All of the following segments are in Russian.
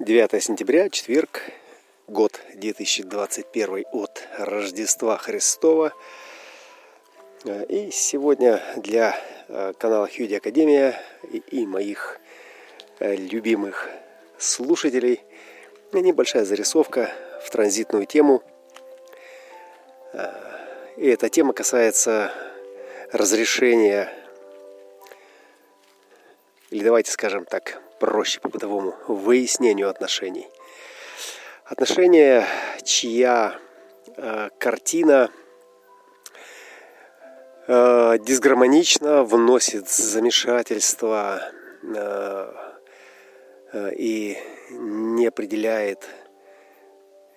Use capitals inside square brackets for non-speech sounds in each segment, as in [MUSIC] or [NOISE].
9 сентября, четверг, год 2021 от Рождества Христова. И сегодня для э, канала Хьюди Академия и моих э, любимых слушателей небольшая зарисовка в транзитную тему. Э, и эта тема касается разрешения, или давайте скажем так, проще по-бытовому, выяснению отношений. Отношения, чья э, картина э, дисгармонично вносит замешательство э, э, и не определяет,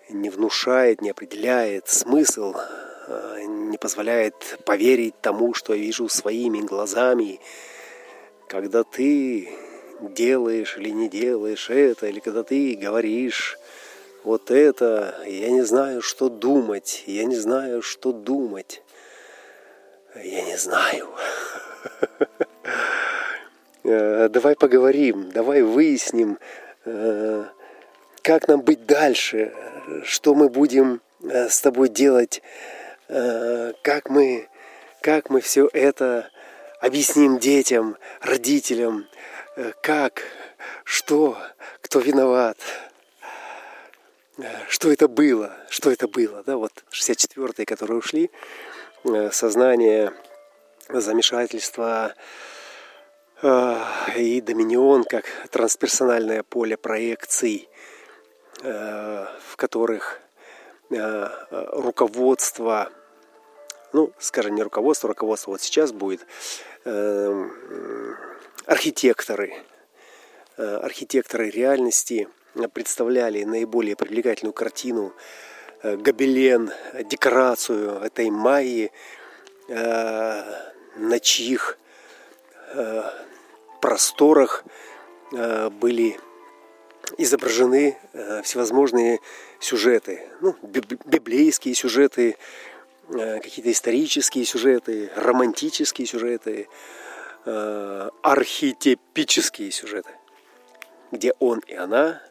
не внушает, не определяет смысл, э, не позволяет поверить тому, что я вижу своими глазами, когда ты делаешь или не делаешь это, или когда ты говоришь вот это, я не знаю, что думать, я не знаю, что думать. Я не знаю. Э, давай поговорим, давай выясним, э, как нам быть дальше, что мы будем э, с тобой делать, как мы, как мы все это объясним детям, родителям, как, что, кто виноват, э, что это было, что это было, да, вот 64-е, которые ушли, э, сознание, замешательство и доминион как трансперсональное поле проекций, в которых руководство, ну, скажем, не руководство, руководство вот сейчас будет эм, архитекторы, э, архитекторы реальности представляли наиболее привлекательную картину, э, гобелен, декорацию этой Майи, э, на чьих просторах были изображены всевозможные сюжеты, ну, библейские сюжеты, какие-то исторические сюжеты, романтические сюжеты, э, архетипические сюжеты, где он и она,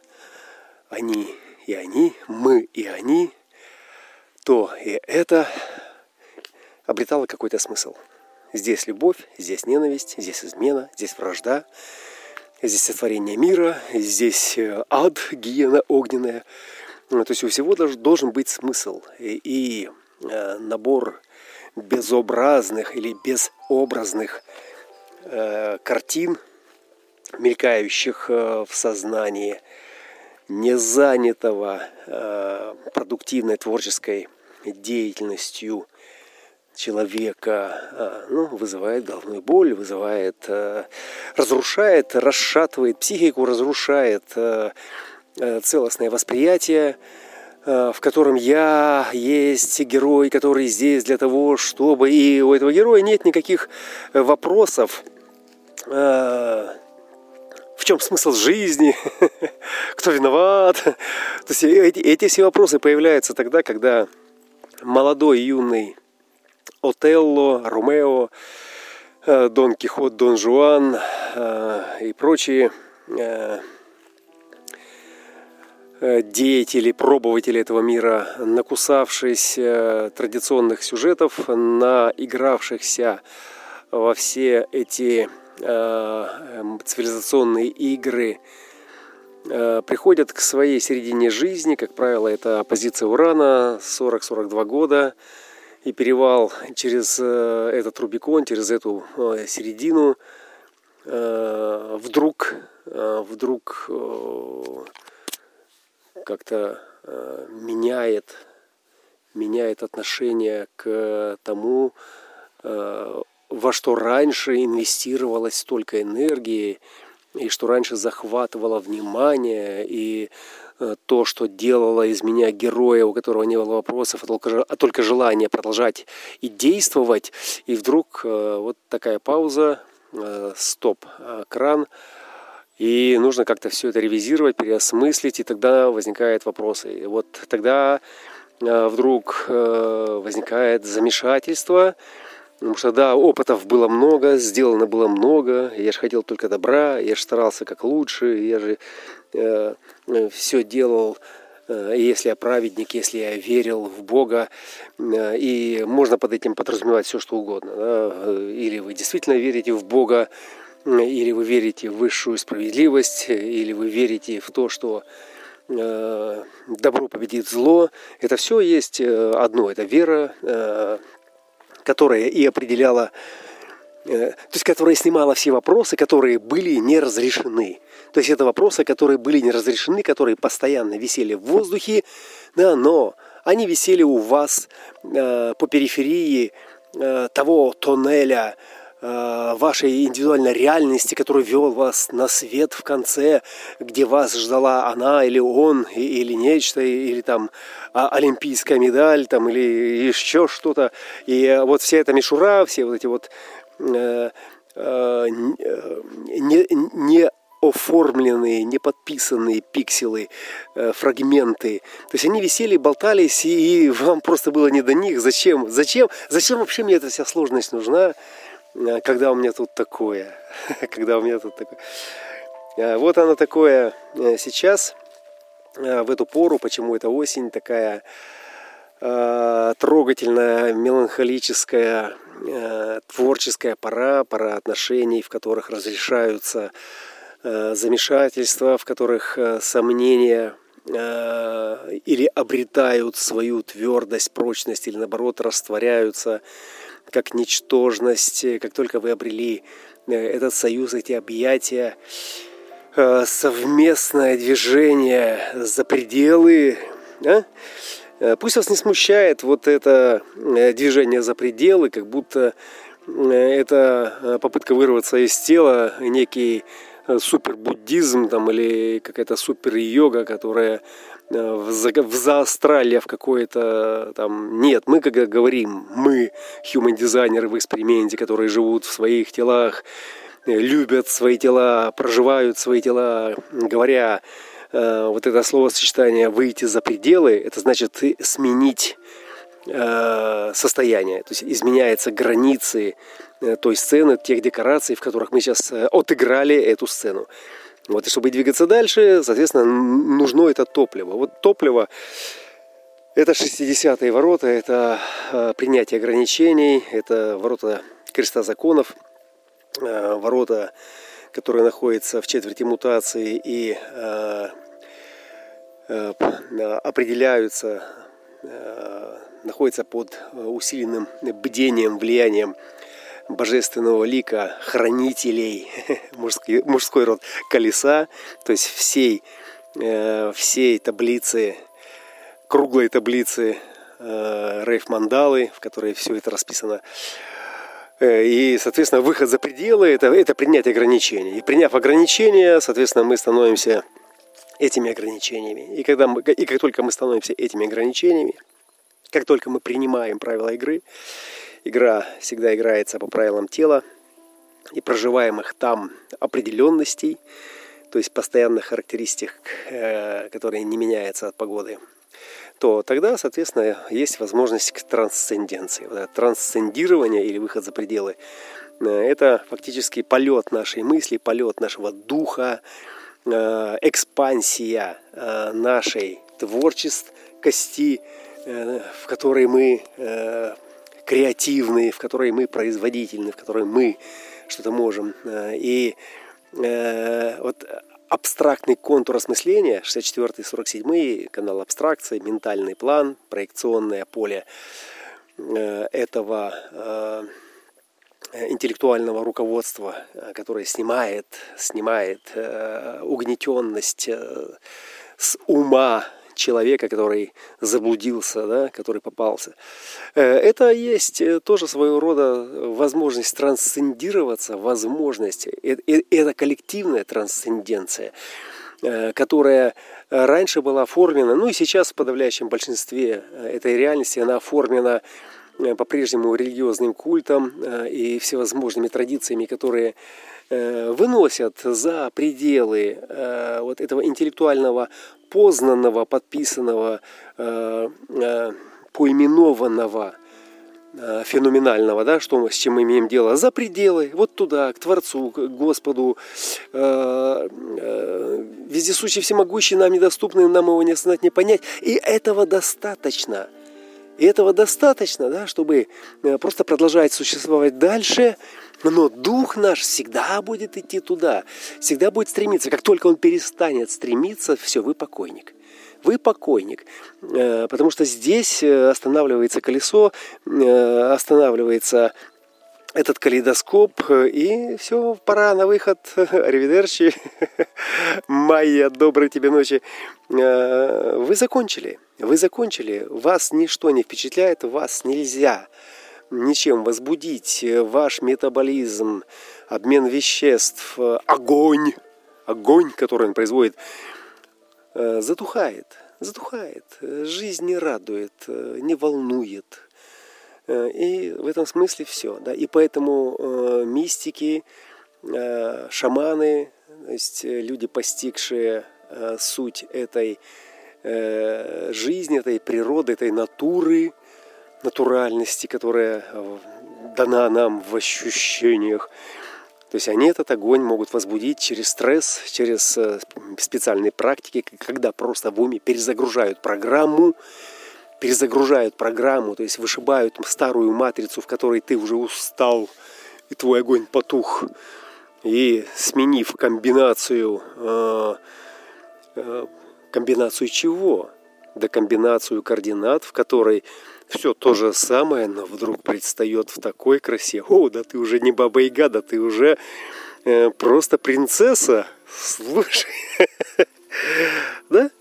они и они, мы и они, то и это обретало какой-то смысл. Здесь любовь, здесь ненависть, здесь измена, здесь вражда, здесь сотворение мира, здесь э, ад, гиена огненная. То есть у всего должен быть смысл. И, э, набор безобразных или безобразных картин, мелькающих э, в сознании, не занятого э, продуктивной творческой деятельностью человека, ну, вызывает головную боль, вызывает, разрушает, расшатывает психику, разрушает целостное восприятие, в котором я есть герой, который здесь для того, чтобы... И у этого героя нет никаких вопросов, Э, в чем смысл жизни, [LAUGHS] кто виноват. То есть эти, эти все вопросы появляются тогда, когда молодой юный Отелло, Ромео, э, Дон Кихот, Дон Жуан э, и прочие деятели, пробователи этого мира, накусавшись традиционных сюжетов, наигравшихся во все эти Э, цивилизационные игры э, приходят к своей середине жизни, как правило, это позиция Урана, 40-42 года, и перевал через э, этот Рубикон, через эту середину, вдруг, вдруг как-то меняет, меняет отношение к тому, во что раньше инвестировалось столько энергии, и что раньше захватывало внимание, и э, то, что делало из меня героя, у которого не было вопросов, а только, а только желание продолжать и действовать. И вдруг э, вот такая пауза, э, стоп, кран, и нужно как-то все это ревизировать, переосмыслить, и тогда возникают вопросы. И вот тогда вдруг возникает замешательство, Потому что, да, опытов было много, сделано было много, я же хотел только добра, я же старался как лучше, я же все делал если я праведник, если я верил в Бога, и можно под этим подразумевать все, что угодно. Да? Или вы действительно верите в Бога, или вы верите в высшую справедливость, или вы верите в то, что Э, добро победит зло. Это все есть э, одно. Это вера, э, которая и определяла, то есть которая снимала все вопросы, которые были не разрешены. То есть это вопросы, которые были не разрешены, которые постоянно висели в воздухе, да, но они висели у вас по периферии того тоннеля, Э, вашей индивидуальной реальности, который вел вас на свет в конце, где вас ждала она или он, или нечто, или там а, олимпийская медаль, там, или еще что-то. И вот вся эта мишура, все вот эти вот э, э, не, не оформленные, не пикселы, фрагменты. То есть они висели, болтались, и вам просто было не до них. Зачем? Зачем? Зачем вообще мне эта вся сложность нужна? А, когда у меня тут такое, [LAUGHS] когда у меня тут такое. А, вот оно такое э, сейчас, а, в эту пору, почему это осень такая трогательная, меланхолическая, творческая пора, пора отношений, в которых разрешаются замешательства, в которых сомнения или обретают свою твердость, прочность, или наоборот растворяются как ничтожность, э, как только вы обрели э, этот союз, эти объятия, э, совместное движение за пределы, а? пусть вас не смущает вот это движение за пределы, как будто это попытка вырваться из тела, некий супербуддизм там, или какая-то супер-йога, которая в, в заостралье в какое-то там... Нет, мы, как говорим, мы, human-дизайнеры в эксперименте, которые живут в своих телах, любят свои тела, проживают свои тела, говоря э, вот это словосочетание «выйти за пределы», это значит сменить э, состояние, то есть изменяются границы э, той сцены, тех декораций, в которых мы сейчас э, отыграли эту сцену. Вот, и чтобы двигаться дальше, соответственно, нужно это топливо. Вот топливо это 60-е ворота, это э, принятие ограничений, это ворота креста законов, э, ворота, которые находятся в четверти мутации и э, определяются, находятся под усиленным бдением, влиянием божественного лика хранителей, [LAUGHS] мужской, мужской род колеса, то есть всей, э, всей таблицы, круглой таблицы э, Рейф Мандалы, в которой все это расписано. Э, и, соответственно, выход за пределы это, это принять ограничения. И приняв ограничения, соответственно, мы становимся этими ограничениями. И, когда мы, и как только мы становимся этими ограничениями, как только мы принимаем правила игры, Игра всегда играется по правилам тела и проживаемых там определенностей, то есть постоянных характеристик, э, которые не меняются от погоды, то тогда, соответственно, есть возможность к трансценденции. Вот трансцендирование или выход за пределы э, – это фактически полет нашей мысли, полет нашего духа, э, экспансия нашей творческости, в которой мы креативные, в которой мы производительны, в которой мы что-то можем. Э, и э, вот абстрактный контур осмысления, 64-47 канал абстракции, ментальный план, проекционное поле э, этого интеллектуального руководства, которое снимает, снимает угнетенность с ума человека, который заблудился, да, который попался. Э, это есть э, тоже своего рода возможность трансцендироваться, возможность, э, это коллективная трансценденция, которая раньше была оформлена, ну и сейчас в подавляющем большинстве этой реальности она оформлена по-прежнему религиозным культом и всевозможными традициями, которые выносят за пределы вот этого интеллектуального познанного, подписанного, э, э, поименованного Э, феноменального, да, что, с чем мы имеем дело, за пределы, вот туда, к Творцу, к Господу, э, э, вездесущий, всемогущий, нам недоступный, нам его не осознать, не понять. И этого достаточно. И этого достаточно, да, чтобы э, просто продолжать существовать дальше, но дух наш всегда будет идти туда, всегда будет стремиться. Как только он перестанет стремиться, все, вы покойник вы покойник. Э, потому что здесь э, останавливается колесо, останавливается этот калейдоскоп, и все, пора на выход. [LAUGHS] Аривидерчи. [LAUGHS] Майя, доброй тебе ночи. Вы закончили. Вы закончили. Вас ничто не впечатляет, вас нельзя ничем возбудить. Ваш метаболизм, обмен веществ, огонь, огонь, который он производит, Э, затухает, затухает, жизнь не радует, э, не волнует. Э, и в этом смысле все. Да? И поэтому мистики, шаманы, то есть люди, постигшие суть этой жизни, этой природы, этой натуры, натуральности, которая дана нам в ощущениях, то есть они этот огонь могут возбудить через стресс, через э, специальные практики, когда просто в уме перезагружают программу, перезагружают программу, то есть вышибают старую матрицу, в которой ты уже устал, и твой огонь потух. И сменив комбинацию, э, э, комбинацию чего? Да комбинацию координат, в которой все то же самое, но вдруг предстает в такой красе. О, да ты уже не баба Яга, да ты уже э, просто принцесса. Слушай, [LAUGHS] да?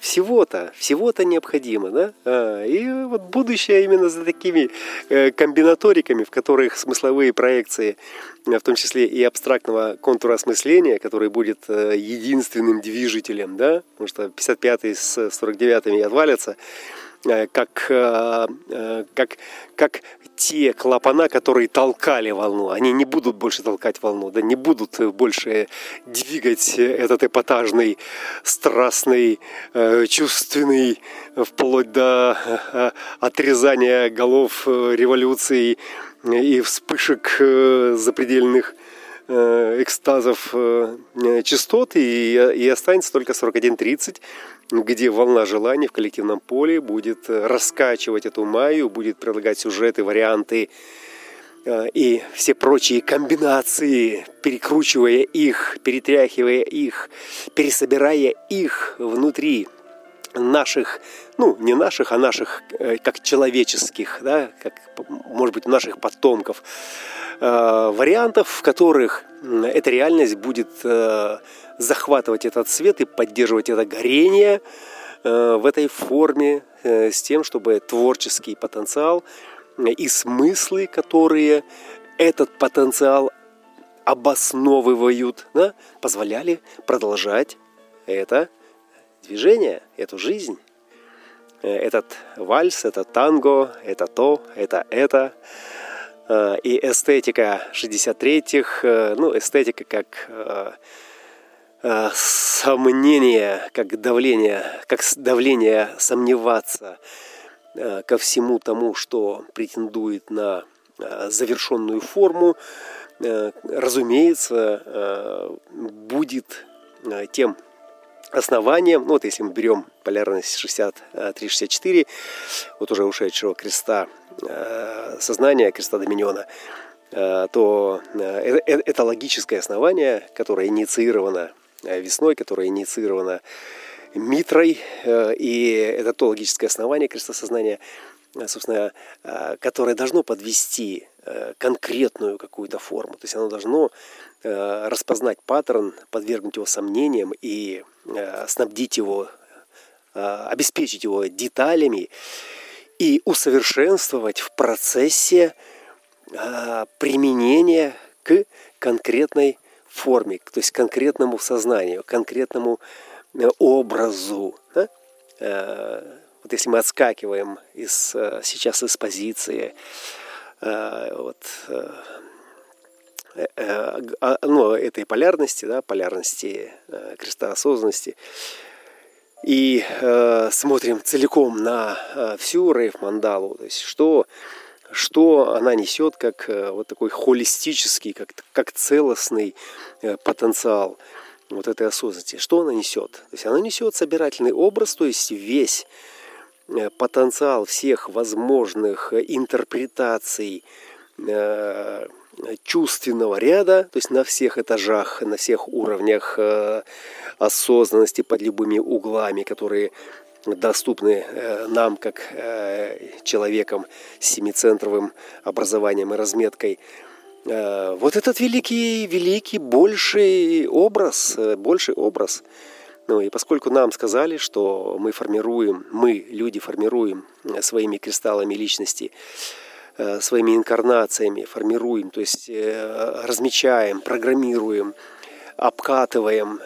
Всего-то, всего-то необходимо, да? А, и вот будущее именно за такими э, комбинаториками, в которых смысловые проекции, э, в том числе и абстрактного контура осмысления, который будет э, единственным движителем, да? Потому что 55-й с 49-ми отвалятся, как, э, э, как, как те клапана, которые толкали волну. Они не будут больше толкать волну, да не будут больше двигать этот эпатажный, страстный, чувственный, вплоть до отрезания голов революции и вспышек запредельных экстазов частот, и, и останется только 41.30, где волна желаний в коллективном поле будет э, раскачивать эту майю, будет предлагать сюжеты, варианты э, и все прочие комбинации, перекручивая их, перетряхивая их, пересобирая их внутри наших, ну, не наших, а наших, э, как человеческих, да, как, может быть, наших потомков, вариантов, в которых эта реальность будет захватывать этот свет и поддерживать это горение э, в этой форме э, с тем, чтобы творческий потенциал и смыслы, которые этот потенциал обосновывают, да, позволяли продолжать это движение, эту жизнь. Э, этот вальс, это танго, это то, это это. И эстетика 63-х, ну, эстетика как Э, сомнение, как давление, как давление сомневаться э, ко всему тому, что претендует на э, завершенную форму, разумеется, будет тем основанием, ну вот если мы берем полярность 63-64, вот уже ушедшего креста сознания, креста Доминиона, то это логическое основание, которое инициировано весной, которая инициирована Митрой, э, и это то логическое основание крестосознания, э, собственно, которое должно подвести конкретную какую-то форму. То есть оно должно распознать паттерн, подвергнуть его сомнениям и снабдить его, обеспечить его деталями и усовершенствовать в процессе применения к конкретной форме, то есть конкретному сознанию, конкретному э, образу. Да? Э, вот если мы отскакиваем из, э, сейчас из позиции вот, а, ну, этой полярности, да, полярности креста осознанности, и смотрим целиком на всю рейв-мандалу, то есть что что она несет как вот такой холистический, как, как целостный потенциал вот этой осознанности. Что она несет? То есть она несет собирательный образ, то есть весь потенциал всех возможных интерпретаций чувственного ряда, то есть на всех этажах, на всех уровнях э, осознанности под любыми углами, которые доступны э, нам, как э, человекам с семицентровым образованием и разметкой. Вот этот великий, великий, больший образ, больший образ. Ну и поскольку нам сказали, что мы формируем, мы, люди, формируем своими кристаллами личности Э, своими инкарнациями формируем, то есть э, размечаем, программируем, обкатываем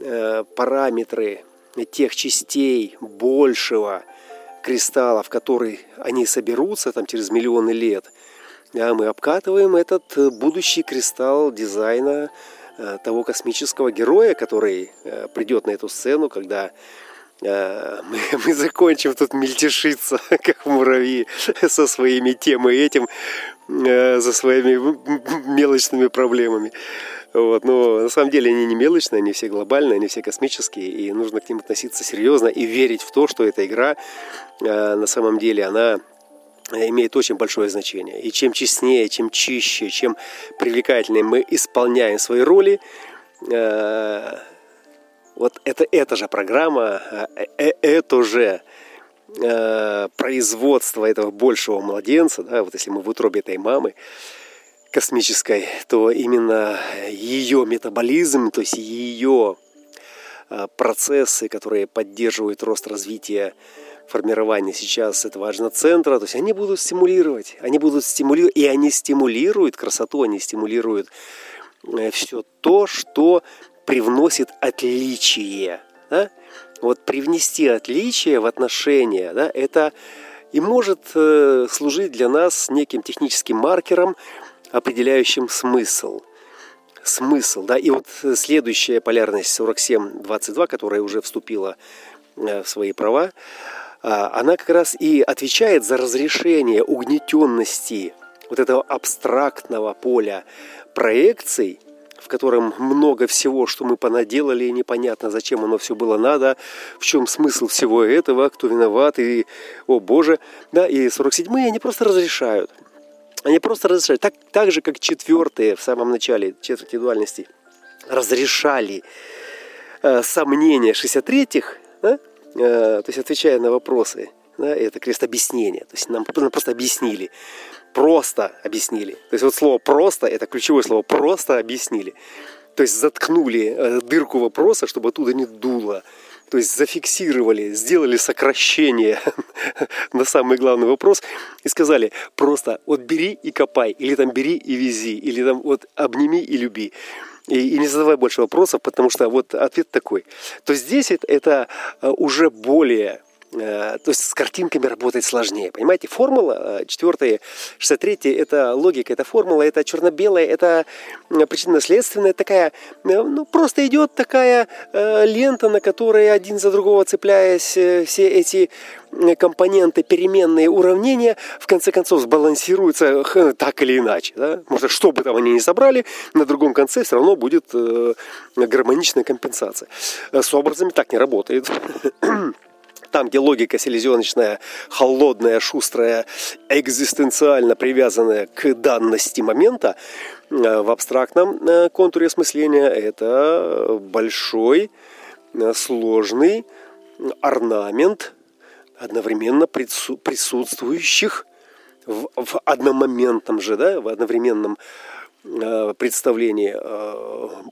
э, параметры тех частей большего кристалла, в который они соберутся там, через миллионы лет, да, мы обкатываем этот будущий кристалл дизайна того космического героя, который придет на эту сцену, когда Э, [LAUGHS] мы, мы закончим тут мельтешиться, [LAUGHS] как муравьи, [LAUGHS] со своими тем и этим, э, со своими мелочными проблемами. Вот. Но на самом деле они не мелочные, они все глобальные, они все космические, и нужно к ним относиться серьезно и верить в то, что эта игра э, на самом деле, она имеет очень большое значение. И чем честнее, чем чище, чем привлекательнее мы исполняем свои роли, вот это, эта же программа, э, э, это же э, производство этого большего младенца, да, вот если мы в утробе этой мамы космической, то именно ее метаболизм, то есть ее э, процессы, которые поддерживают рост развития формирования сейчас этого центра, то есть они будут стимулировать, они будут стимулировать, и они стимулируют красоту, они стимулируют э, все то, что привносит отличие. Да? Вот привнести отличие в отношения, да, это и может э, служить для нас неким техническим маркером, определяющим смысл. Смысл, да, и вот следующая полярность 47-22, которая уже вступила э, в свои права, а, она как раз и отвечает за разрешение угнетенности вот этого абстрактного поля проекций – в котором много всего, что мы понаделали, и непонятно, зачем оно все было надо, в чем смысл всего этого, кто виноват, и, о боже, да, и 47-е они просто разрешают. Они просто разрешают, так, так же, как четвертые в самом начале четверти дуальности разрешали э, сомнения 63-х, да, э, то есть отвечая на вопросы, да, это крест объяснения, то есть нам просто объяснили просто объяснили. То есть вот слово «просто» – это ключевое слово «просто» объяснили. То есть заткнули э, дырку вопроса, чтобы оттуда не дуло. То есть зафиксировали, сделали сокращение [LAUGHS] на самый главный вопрос и сказали просто вот бери и копай, или там бери и вези, или там вот обними и люби. И, и не задавай больше вопросов, потому что вот ответ такой. То здесь это, это э, уже более то есть с картинками работать сложнее. Понимаете, формула 4, 63 это логика, это формула, это черно-белая, это причинно-следственная такая, э, ну, просто идет такая э, лента, на которой один за другого цепляясь все эти компоненты, переменные уравнения, в конце концов сбалансируются так или иначе. Да? Может, что бы там они ни собрали, на другом конце все равно будет гармоничная компенсация. С образами так не работает. Там, где логика селезеночная, холодная, шустрая, экзистенциально привязанная к данности момента, э, в абстрактном э, контуре осмысления это большой, э, сложный орнамент одновременно присутствующих в, в одномоментном же, да, в одновременном представлении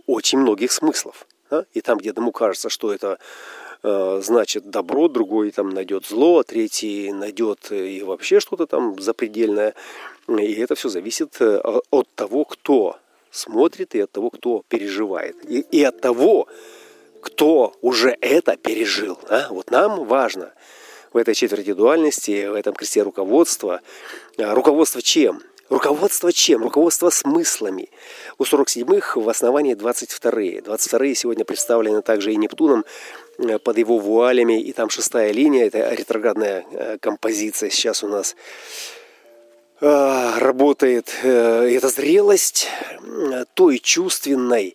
очень многих смыслов. Да? И там, где одному кажется, что это значит добро, другой там найдет зло, а третий найдет и вообще что-то там запредельное. И это все зависит э, от того, кто смотрит, и от того, кто переживает. И, и от того, кто уже это пережил. А? Вот нам важно в этой четверти дуальности, в этом кресте руководства. А руководство чем? Руководство чем? Руководство смыслами. У 47-х в основании 22-е. 22-е сегодня представлены также и Нептуном, под его вуалями, и там шестая линия, это ретроградная композиция сейчас у нас работает. Это зрелость той чувственной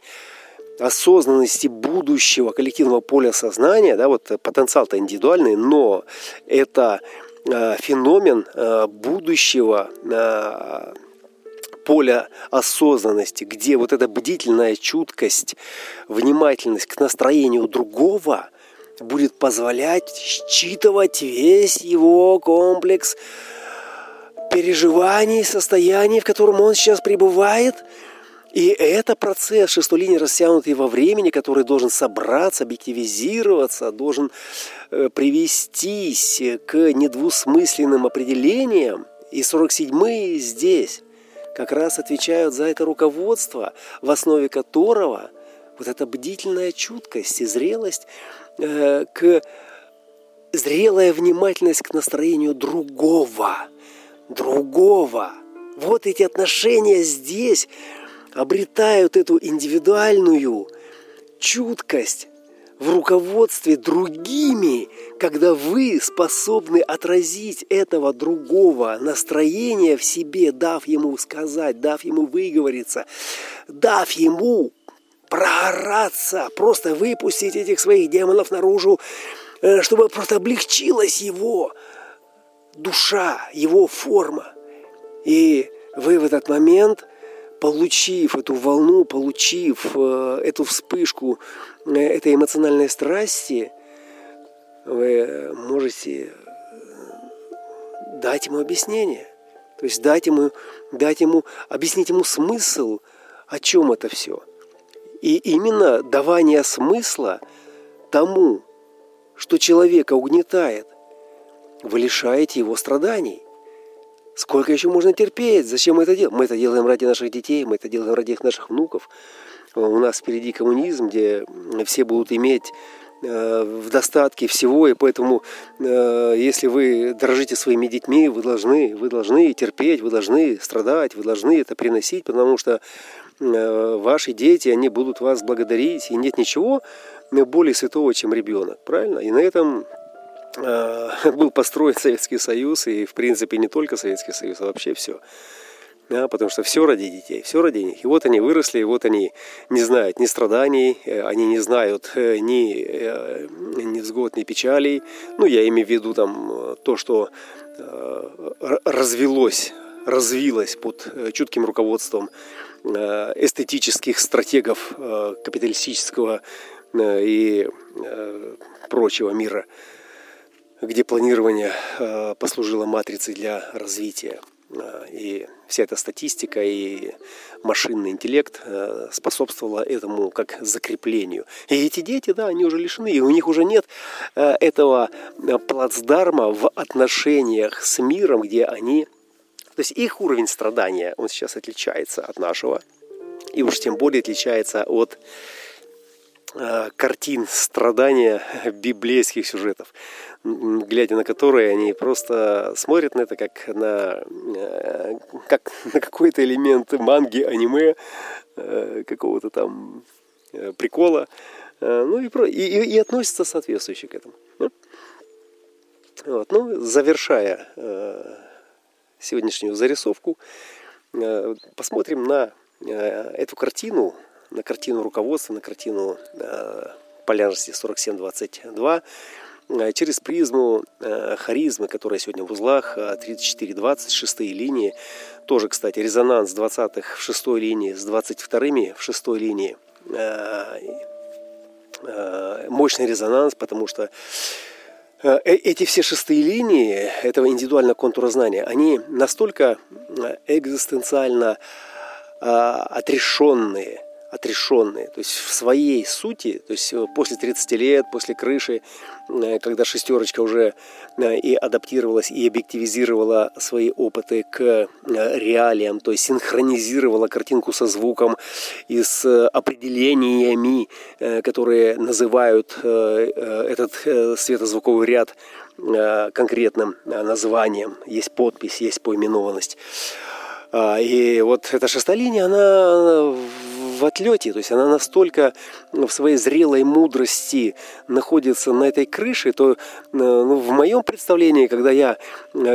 осознанности будущего коллективного поля сознания, да, вот потенциал-то индивидуальный, но это э, феномен э, будущего э, поля осознанности, где вот эта бдительная чуткость, внимательность к настроению другого будет позволять считывать весь его комплекс переживаний, состояний, в котором он сейчас пребывает – и это процесс шестой линии, растянутый во времени, который должен собраться, объективизироваться, должен э, привестись к недвусмысленным определениям. И 47-е здесь как раз отвечают за это руководство, в основе которого вот эта бдительная чуткость и зрелость э, к зрелая внимательность к настроению другого, другого. Вот эти отношения здесь обретают эту индивидуальную чуткость в руководстве другими, когда вы способны отразить этого другого настроения в себе, дав ему сказать, дав ему выговориться, дав ему проораться, просто выпустить этих своих демонов наружу, э, чтобы просто облегчилась его душа, его форма. И вы в этот момент получив эту волну, получив э, эту вспышку э, этой эмоциональной страсти, вы можете э, дать ему объяснение. То есть дать ему, дать ему, объяснить ему смысл, о чем это все. И именно давание смысла тому, что человека угнетает, вы лишаете его страданий – Сколько еще можно терпеть? Зачем мы это делаем? Мы это делаем ради наших детей, мы это делаем ради наших внуков. У нас впереди коммунизм, где все будут иметь э, в достатке всего, и поэтому, э, если вы дорожите своими детьми, вы должны, вы должны терпеть, вы должны страдать, вы должны это приносить, потому что э, ваши дети, они будут вас благодарить, и нет ничего более святого, чем ребенок, правильно? И на этом Э, [LAUGHS] был построен Советский Союз, и в принципе не только Советский Союз, а вообще все. Да, потому что все ради детей, все ради них. И вот они выросли, и вот они не знают ни страданий, э, они не знают э, ни, ни взгод, ни печалей. Ну, я имею в виду там то, что развелось, развилось под чутким руководством эстетических стратегов капиталистического и прочего мира где планирование э, послужило матрицей для развития. Э, и вся эта статистика и машинный интеллект э, способствовала этому как закреплению. И эти дети, да, они уже лишены, и у них уже нет этого плацдарма в отношениях с миром, где они... То есть их уровень страдания, он сейчас отличается от нашего, и уж тем более отличается от картин страдания библейских сюжетов глядя на которые они просто смотрят на это как на, э, как [LAUGHS] на какой-то элемент манги, аниме, э, какого-то там э, прикола, ну и, про, и, и относятся соответствующе к этому. Вот. Ну, завершая сегодняшнюю зарисовку, посмотрим на эту картину, на картину руководства, на картину полярности 4722, Э, через призму э, харизмы, которая сегодня в узлах 34-20, шестые линии. Тоже, кстати, резонанс 20-х в шестой линии с 22-ми в шестой линии. Э, мощный резонанс, потому что эти все шестые линии этого индивидуального контура знания, они настолько экзистенциально отрешенные – отрешенные, то есть в своей сути, то есть э, после 30 лет, после крыши, э, когда шестерочка уже э, и адаптировалась, и объективизировала свои опыты к реалиям, то есть синхронизировала картинку со звуком и с определениями, которые называют этот светозвуковый ряд конкретным названием. Есть подпись, есть поименованность. А, и вот эта шестая линия, она в отлете, то есть она настолько в своей зрелой мудрости находится на этой крыше, то ну, в моем представлении, когда я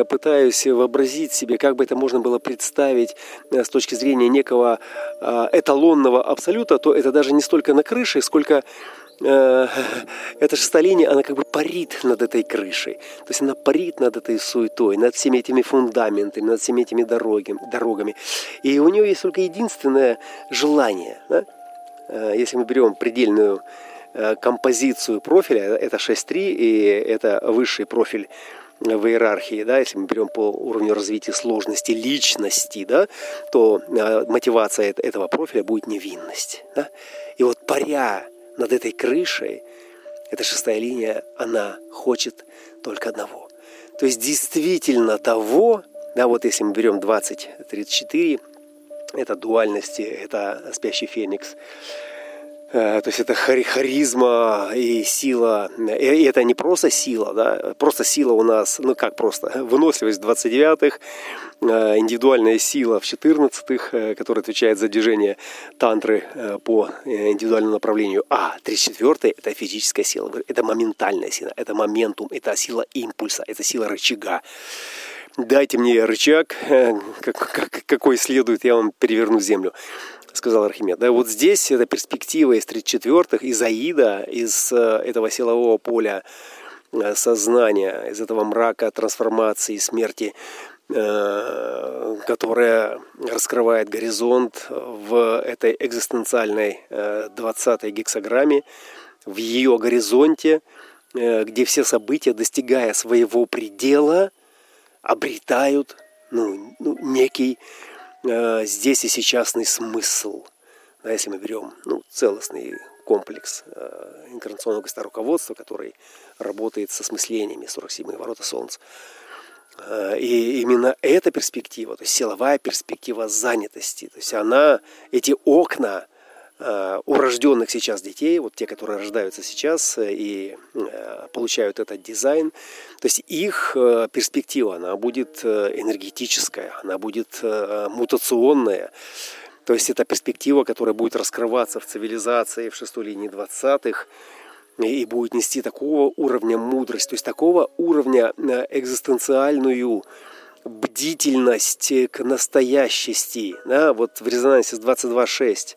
пытаюсь вообразить себе, как бы это можно было представить с точки зрения некого эталонного абсолюта, то это даже не столько на крыше, сколько Э, эта шестолиния, она как бы парит над этой крышей. То есть она парит над этой суетой, над всеми этими фундаментами, над всеми этими дорогами. дорогами. И у нее есть только единственное желание. Да? Э, если мы берем предельную э, композицию профиля, это 6.3, и это высший профиль в иерархии, да, если мы берем по уровню развития сложности личности, да, то мотивация этого профиля будет невинность. Да? И вот паря над этой крышей, эта шестая линия, она хочет только одного. То есть действительно того, да, вот если мы берем 20-34, это дуальности, это спящий феникс, то есть это харизма и сила. И это не просто сила, да, просто сила у нас, ну как просто, [LAUGHS] выносливость в 29-х, э, индивидуальная сила в 14-х, э, которая отвечает за движение тантры по индивидуальному направлению. А 34-й – это физическая сила, это моментальная сила, это моментум, это сила импульса, это сила рычага. Дайте мне рычаг, какой следует, я вам переверну землю сказал Архимед. Да, вот здесь эта перспектива из 34-х, из Аида, из э, этого силового поля э, сознания, из этого мрака трансформации, смерти, э, которая раскрывает горизонт в этой экзистенциальной 20-й гексограмме, в ее горизонте, где все события, достигая своего предела, обретают ну, ну, некий Э, здесь и сейчасный смысл. Да, если мы берем ну, целостный комплекс э, инкарнационного руководства, который работает с осмыслениями 47 ворота Солнца. Э, и именно эта перспектива, то есть силовая перспектива занятости, то есть она, эти окна у рожденных сейчас детей, вот те, которые рождаются сейчас и получают этот дизайн, то есть их э, перспектива, она будет э, энергетическая, она будет э, мутационная. То есть это перспектива, которая будет раскрываться в цивилизации в шестой линии 20-х и будет нести такого уровня мудрости, то есть такого уровня экзистенциальную бдительность к настоящести. Да? Вот в резонансе с 22.6.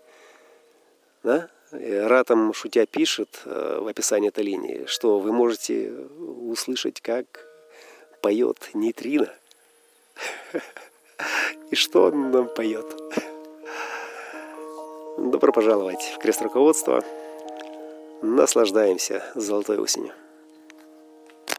Да? Ратом шутя пишет э, в описании этой линии, что вы можете услышать, как поет нейтрино. [LAUGHS] И что он нам поет? Добро пожаловать в крест руководства. Наслаждаемся золотой осенью.